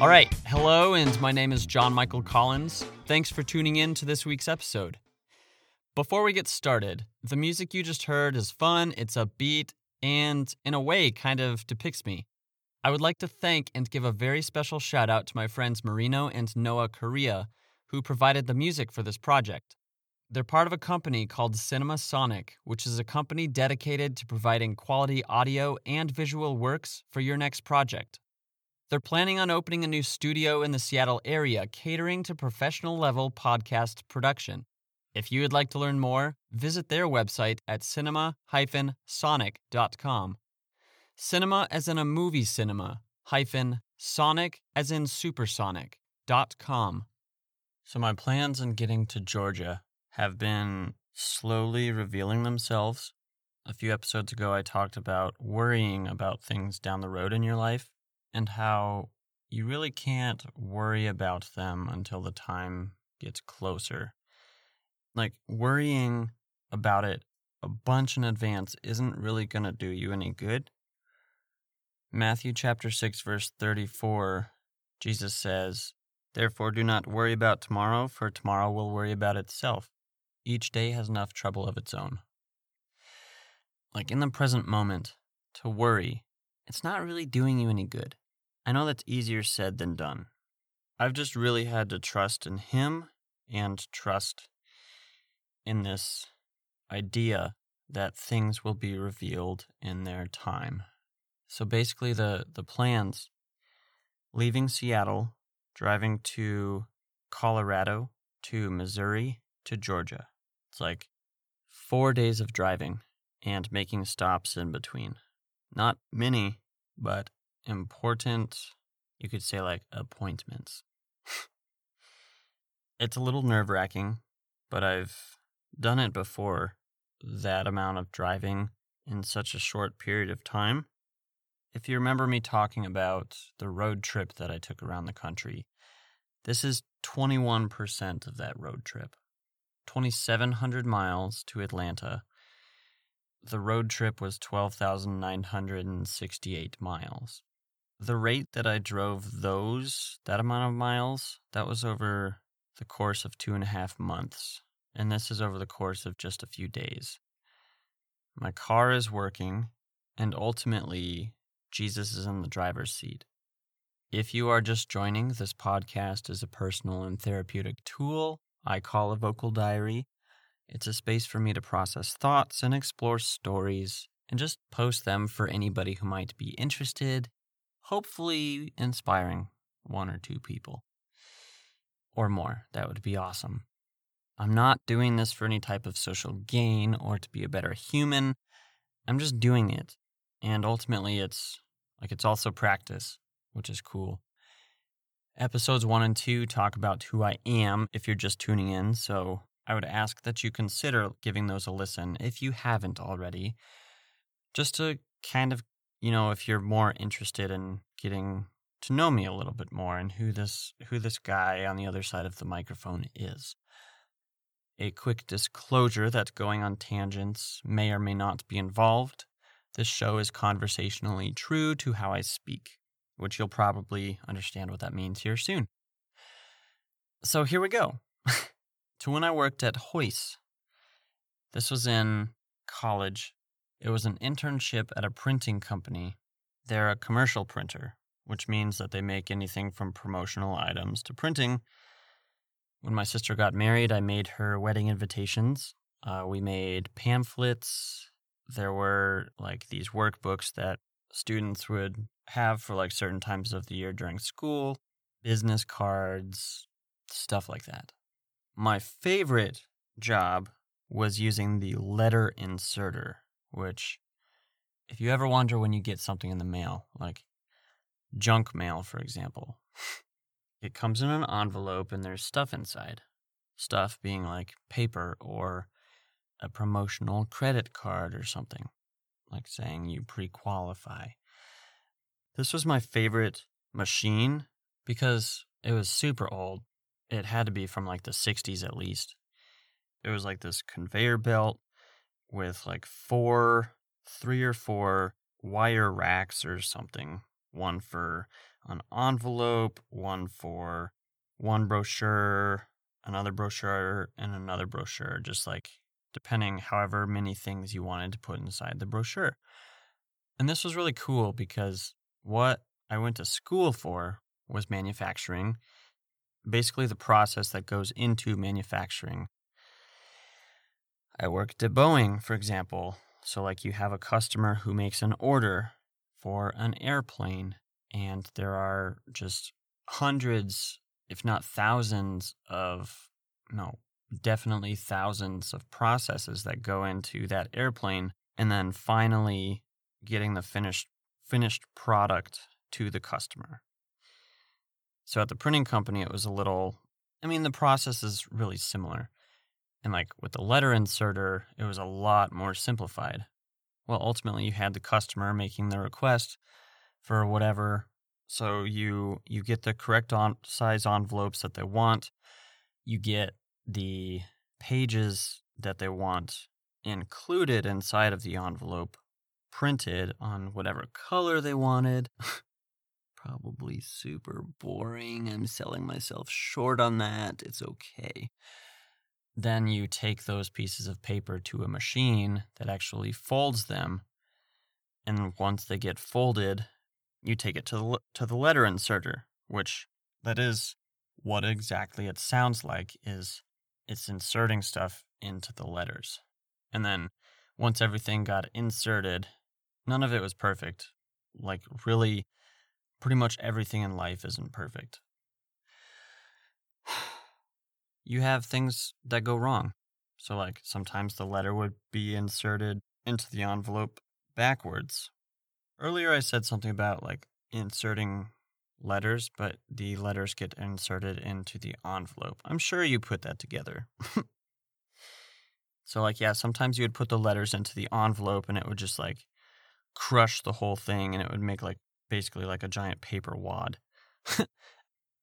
All right. Hello, and my name is John Michael Collins. Thanks for tuning in to this week's episode. Before we get started, the music you just heard is fun, it's upbeat, and in a way kind of depicts me. I would like to thank and give a very special shout out to my friends Marino and Noah Correa, who provided the music for this project. They're part of a company called Cinema Sonic, which is a company dedicated to providing quality audio and visual works for your next project. They're planning on opening a new studio in the Seattle area catering to professional level podcast production. If you would like to learn more, visit their website at cinema sonic.com. Cinema as in a movie cinema, hyphen sonic as in supersonic.com. So, my plans in getting to Georgia have been slowly revealing themselves. A few episodes ago, I talked about worrying about things down the road in your life and how you really can't worry about them until the time gets closer. Like, worrying about it a bunch in advance isn't really going to do you any good. Matthew chapter 6 verse 34 Jesus says, "Therefore do not worry about tomorrow, for tomorrow will worry about itself. Each day has enough trouble of its own." Like in the present moment, to worry, it's not really doing you any good. I know that's easier said than done. I've just really had to trust in him and trust in this idea that things will be revealed in their time. So basically the the plans leaving Seattle, driving to Colorado, to Missouri, to Georgia. It's like 4 days of driving and making stops in between. Not many, but important, you could say like appointments. it's a little nerve-wracking, but I've done it before that amount of driving in such a short period of time. If you remember me talking about the road trip that I took around the country, this is 21% of that road trip. 2,700 miles to Atlanta. The road trip was 12,968 miles. The rate that I drove those, that amount of miles, that was over the course of two and a half months and this is over the course of just a few days. My car is working, and ultimately, Jesus is in the driver's seat. If you are just joining, this podcast is a personal and therapeutic tool I call a vocal diary. It's a space for me to process thoughts and explore stories and just post them for anybody who might be interested, hopefully inspiring one or two people or more. That would be awesome. I'm not doing this for any type of social gain or to be a better human. I'm just doing it. And ultimately, it's like it's also practice, which is cool. Episodes one and two talk about who I am if you're just tuning in. So I would ask that you consider giving those a listen if you haven't already, just to kind of, you know, if you're more interested in getting to know me a little bit more and who this who this guy on the other side of the microphone is. A quick disclosure that going on tangents may or may not be involved. This show is conversationally true to how I speak, which you'll probably understand what that means here soon. So here we go. to when I worked at Hoyce. This was in college. It was an internship at a printing company. They're a commercial printer, which means that they make anything from promotional items to printing when my sister got married, I made her wedding invitations. Uh, we made pamphlets. There were like these workbooks that students would have for like certain times of the year during school, business cards, stuff like that. My favorite job was using the letter inserter, which, if you ever wonder when you get something in the mail, like junk mail, for example, It comes in an envelope and there's stuff inside. Stuff being like paper or a promotional credit card or something, like saying you pre qualify. This was my favorite machine because it was super old. It had to be from like the 60s at least. It was like this conveyor belt with like four, three or four wire racks or something. One for an envelope, one for one brochure, another brochure, and another brochure, just like depending however many things you wanted to put inside the brochure. And this was really cool because what I went to school for was manufacturing, basically the process that goes into manufacturing. I worked at Boeing, for example. So, like, you have a customer who makes an order for an airplane, and there are just hundreds, if not thousands, of no, definitely thousands of processes that go into that airplane, and then finally getting the finished finished product to the customer. So at the printing company, it was a little, I mean, the process is really similar. And like with the letter inserter, it was a lot more simplified. Well, ultimately, you had the customer making the request for whatever. So you you get the correct on, size envelopes that they want. You get the pages that they want included inside of the envelope, printed on whatever color they wanted. Probably super boring. I'm selling myself short on that. It's okay. Then you take those pieces of paper to a machine that actually folds them. And once they get folded, you take it to the, to the letter inserter, which that is what exactly it sounds like is it's inserting stuff into the letters. And then once everything got inserted, none of it was perfect. Like really pretty much everything in life isn't perfect. You have things that go wrong. So, like, sometimes the letter would be inserted into the envelope backwards. Earlier, I said something about like inserting letters, but the letters get inserted into the envelope. I'm sure you put that together. so, like, yeah, sometimes you would put the letters into the envelope and it would just like crush the whole thing and it would make like basically like a giant paper wad.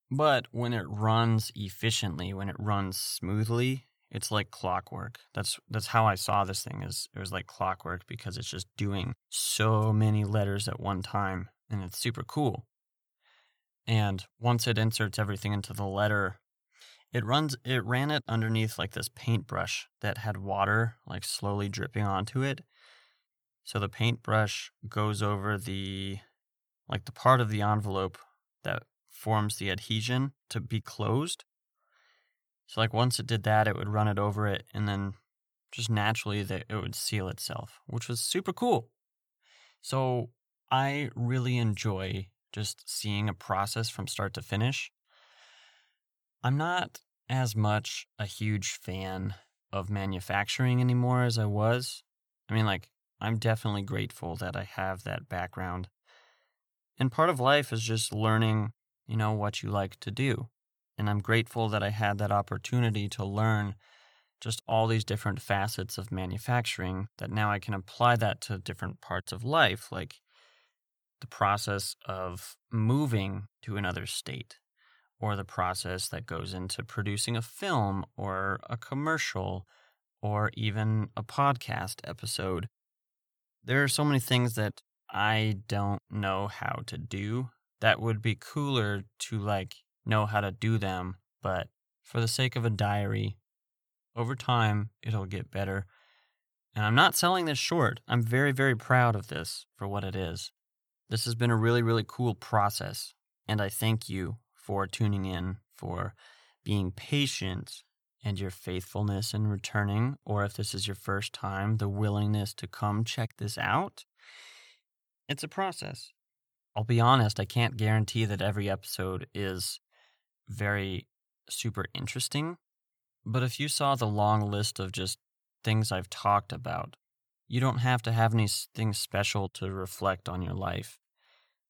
but when it runs efficiently, when it runs smoothly, it's like clockwork. That's that's how I saw this thing is it was like clockwork because it's just doing so many letters at one time and it's super cool. And once it inserts everything into the letter, it runs it ran it underneath like this paintbrush that had water like slowly dripping onto it. So the paintbrush goes over the like the part of the envelope that forms the adhesion to be closed. So like once it did that, it would run it over it and then just naturally it would seal itself, which was super cool. So I really enjoy just seeing a process from start to finish. I'm not as much a huge fan of manufacturing anymore as I was. I mean, like, I'm definitely grateful that I have that background and part of life is just learning, you know, what you like to do. And I'm grateful that I had that opportunity to learn just all these different facets of manufacturing that now I can apply that to different parts of life, like the process of moving to another state, or the process that goes into producing a film or a commercial or even a podcast episode. There are so many things that I don't know how to do. That would be cooler to like know how to do them, but for the sake of a diary, over time it'll get better. And I'm not selling this short. I'm very, very proud of this for what it is. This has been a really, really cool process. And I thank you for tuning in, for being patient, and your faithfulness in returning, or if this is your first time, the willingness to come check this out. It's a process. I'll be honest, I can't guarantee that every episode is very super interesting. But if you saw the long list of just things I've talked about, you don't have to have anything special to reflect on your life.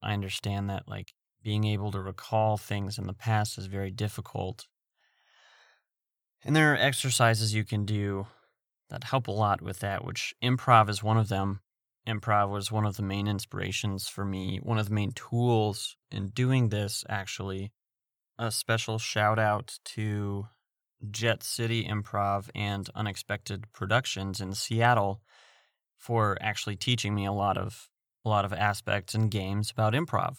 I understand that, like, being able to recall things in the past is very difficult. And there are exercises you can do that help a lot with that, which improv is one of them improv was one of the main inspirations for me, one of the main tools in doing this, actually. A special shout out to Jet City Improv and Unexpected Productions in Seattle for actually teaching me a lot of a lot of aspects and games about improv.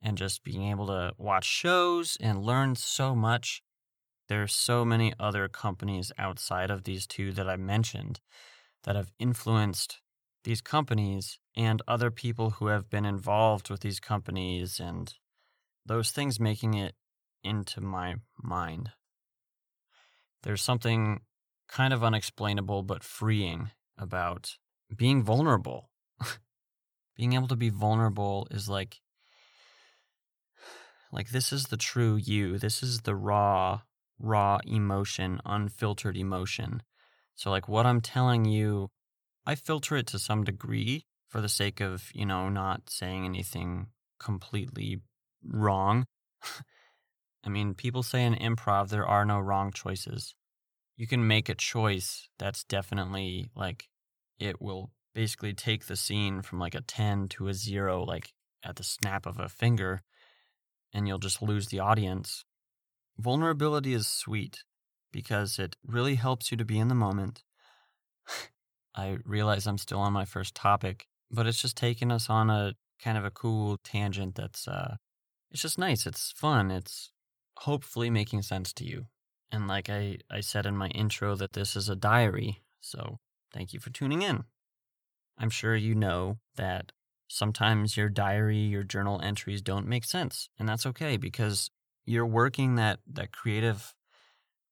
and just being able to watch shows and learn so much. There's so many other companies outside of these two that I mentioned that have influenced these companies and other people who have been involved with these companies and those things making it into my mind. There's something kind of unexplainable but freeing about being vulnerable. being able to be vulnerable is like like this is the true you. This is the raw raw emotion, unfiltered emotion. So like what I'm telling you, I filter it to some degree for the sake of, you know, not saying anything completely wrong. I mean, people say in improv there are no wrong choices. You can make a choice that's definitely like it will basically take the scene from like a 10 to a 0 like at the snap of a finger and you'll just lose the audience. Vulnerability is sweet because it really helps you to be in the moment. I realize I'm still on my first topic, but it's just taking us on a kind of a cool tangent that's uh it's just nice. It's fun. It's hopefully making sense to you. And like I, I said in my intro, that this is a diary. So thank you for tuning in. I'm sure you know that sometimes your diary, your journal entries don't make sense. And that's okay because you're working that, that creative,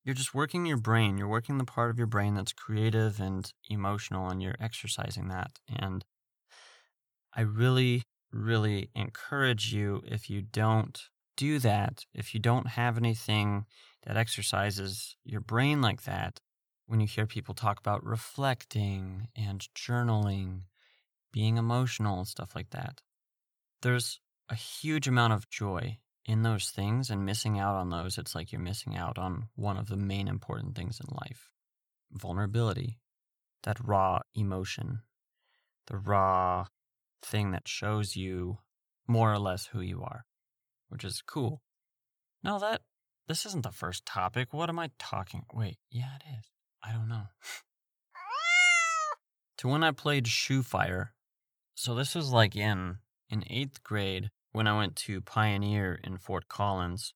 you're just working your brain. You're working the part of your brain that's creative and emotional, and you're exercising that. And I really really encourage you if you don't do that, if you don't have anything that exercises your brain like that, when you hear people talk about reflecting and journaling, being emotional, and stuff like that, there's a huge amount of joy in those things, and missing out on those, it's like you're missing out on one of the main important things in life vulnerability, that raw emotion, the raw thing that shows you more or less who you are, which is cool. No, that this isn't the first topic. What am I talking? Wait, yeah, it is. I don't know. to when I played Shoe Fire. So this was like in in 8th grade when I went to Pioneer in Fort Collins.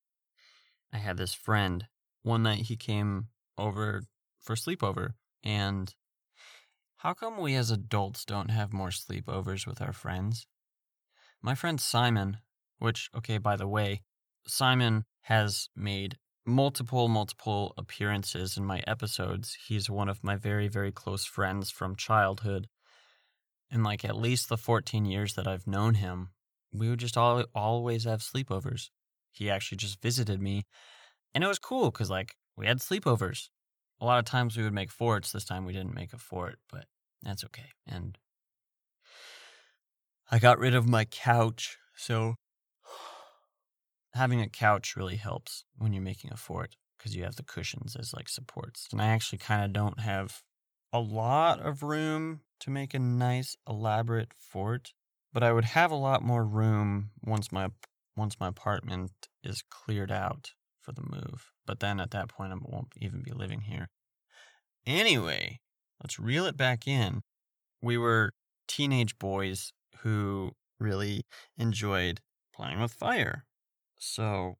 I had this friend. One night he came over for sleepover and how come we as adults don't have more sleepovers with our friends? My friend Simon, which, okay, by the way, Simon has made multiple, multiple appearances in my episodes. He's one of my very, very close friends from childhood. In like at least the 14 years that I've known him, we would just all, always have sleepovers. He actually just visited me, and it was cool because like we had sleepovers a lot of times we would make forts. This time we didn't make a fort, but that's okay. And I got rid of my couch, so having a couch really helps when you're making a fort because you have the cushions as like supports. And I actually kind of don't have a lot of room to make a nice elaborate fort, but I would have a lot more room once my once my apartment is cleared out for the move. But then at that point, I won't even be living here. Anyway, let's reel it back in. We were teenage boys who really enjoyed playing with fire. So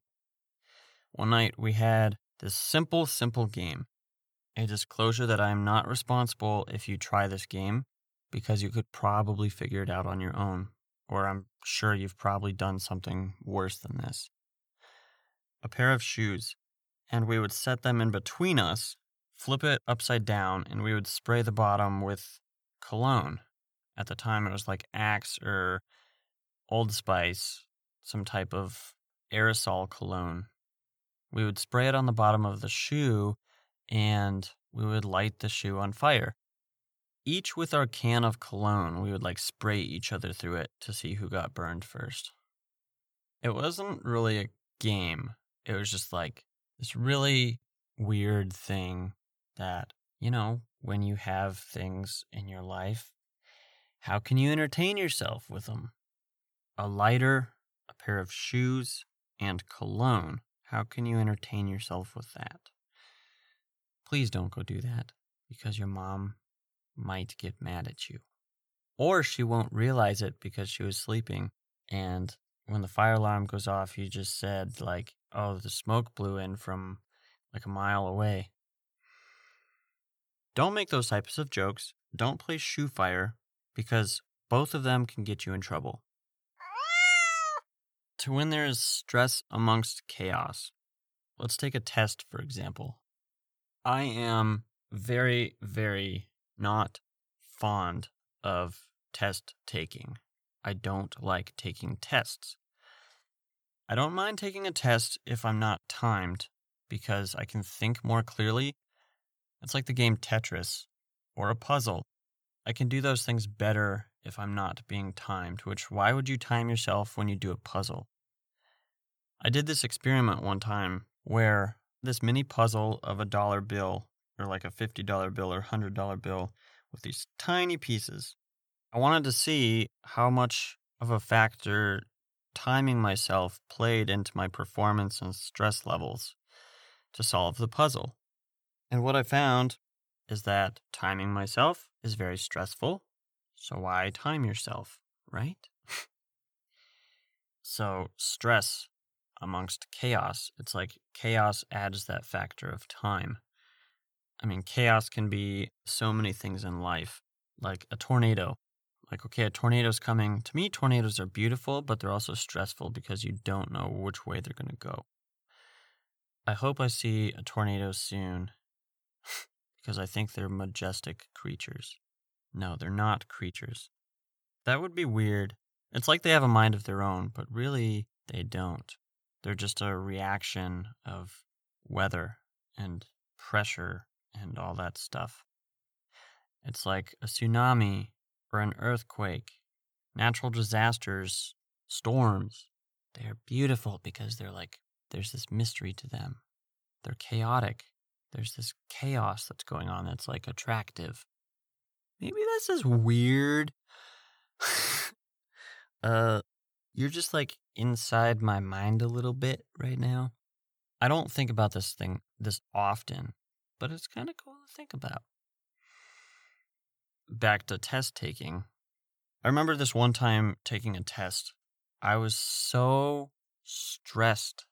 one night we had this simple, simple game. A disclosure that I am not responsible if you try this game because you could probably figure it out on your own, or I'm sure you've probably done something worse than this. A pair of shoes, and we would set them in between us flip it upside down, and we would spray the bottom with cologne. At the time, it was like Axe or Old Spice, some type of aerosol cologne. We would spray it on the bottom of the shoe and we would light the shoe on fire. Each with our can of cologne, we would like spray each other through it to see who got burned first. It wasn't really a game, it was just like this really weird thing that, you know, when you have things in your life, how can you entertain yourself with them? A lighter, a pair of shoes, and cologne. How can you entertain yourself with that? Please don't go do that because your mom might get mad at you. Or she won't realize it because she was sleeping and when the fire alarm goes off, you just said, like, oh, the smoke blew in from like a mile away. Don't make those types of jokes. Don't play shoe fire because both of them can get you in trouble. To when there is stress amongst chaos, let's take a test, for example. I am very, very not fond of test taking. I don't like taking tests. I don't mind taking a test if I'm not timed because I can think more clearly. It's like the game Tetris or a puzzle. I can do those things better if I'm not being timed, which why would you time yourself when you do a puzzle? I did this experiment one time where this mini puzzle of a dollar bill or like a $50 bill or $100 bill with these tiny pieces. I wanted to see how much of a factor timing myself played into my performance and stress levels to solve the puzzle. And what I found is that timing myself is very stressful. So why time yourself, right? so stress amongst chaos, it's like chaos adds that factor of time. I mean, chaos can be so many things in life, like a tornado. Like, okay, a tornado's coming. To me, tornadoes are beautiful, but they're also stressful because you don't know which way they're going to go. I hope I see a tornado soon because I think they're majestic creatures. No, they're not creatures. That would be weird. It's like they have a mind of their own, but really, they don't. They're just a reaction of weather and pressure and all that stuff. It's like a tsunami or an earthquake, natural disasters, storms. They're beautiful because they're like, there's this mystery to them. They're chaotic. There's this chaos that's going on that's like attractive. Maybe this is weird. uh, you're just like inside my mind a little bit right now. I don't think about this thing this often, but it's kind of cool to think about. Back to test taking. I remember this one time taking a test. I was so stressed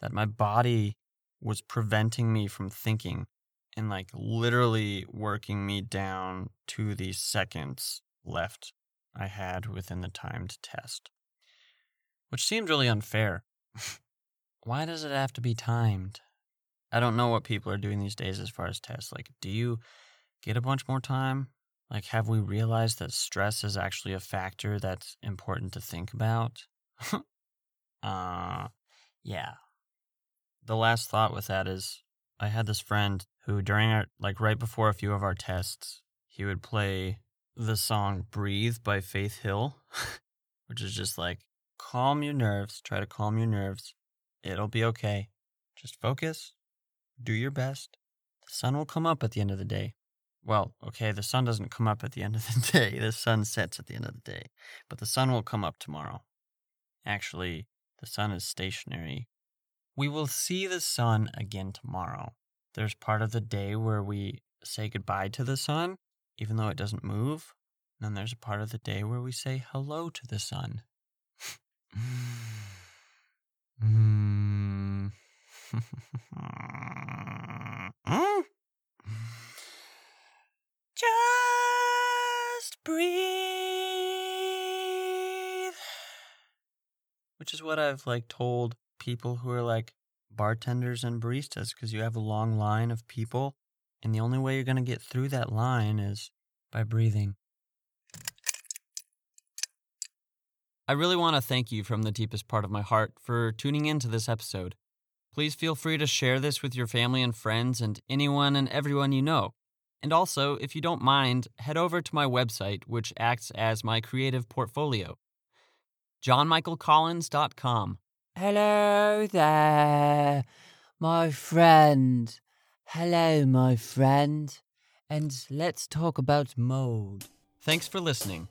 that my body was preventing me from thinking and like literally working me down to the seconds left I had within the timed test, which seemed really unfair. Why does it have to be timed? I don't know what people are doing these days as far as tests. Like, do you get a bunch more time? Like, have we realized that stress is actually a factor that's important to think about? uh, yeah. The last thought with that is I had this friend who, during our, like, right before a few of our tests, he would play the song Breathe by Faith Hill, which is just like, calm your nerves, try to calm your nerves. It'll be okay. Just focus, do your best. The sun will come up at the end of the day. Well, okay, the sun doesn't come up at the end of the day. The sun sets at the end of the day. But the sun will come up tomorrow. Actually, the sun is stationary. We will see the sun again tomorrow. There's part of the day where we say goodbye to the sun, even though it doesn't move. And then there's a part of the day where we say hello to the sun. mm. Just breathe. Which is what I've like told people who are like bartenders and baristas because you have a long line of people and the only way you're going to get through that line is by breathing. I really want to thank you from the deepest part of my heart for tuning in to this episode. Please feel free to share this with your family and friends and anyone and everyone you know. And also, if you don't mind, head over to my website, which acts as my creative portfolio johnmichaelcollins.com. Hello there, my friend. Hello, my friend. And let's talk about mold. Thanks for listening.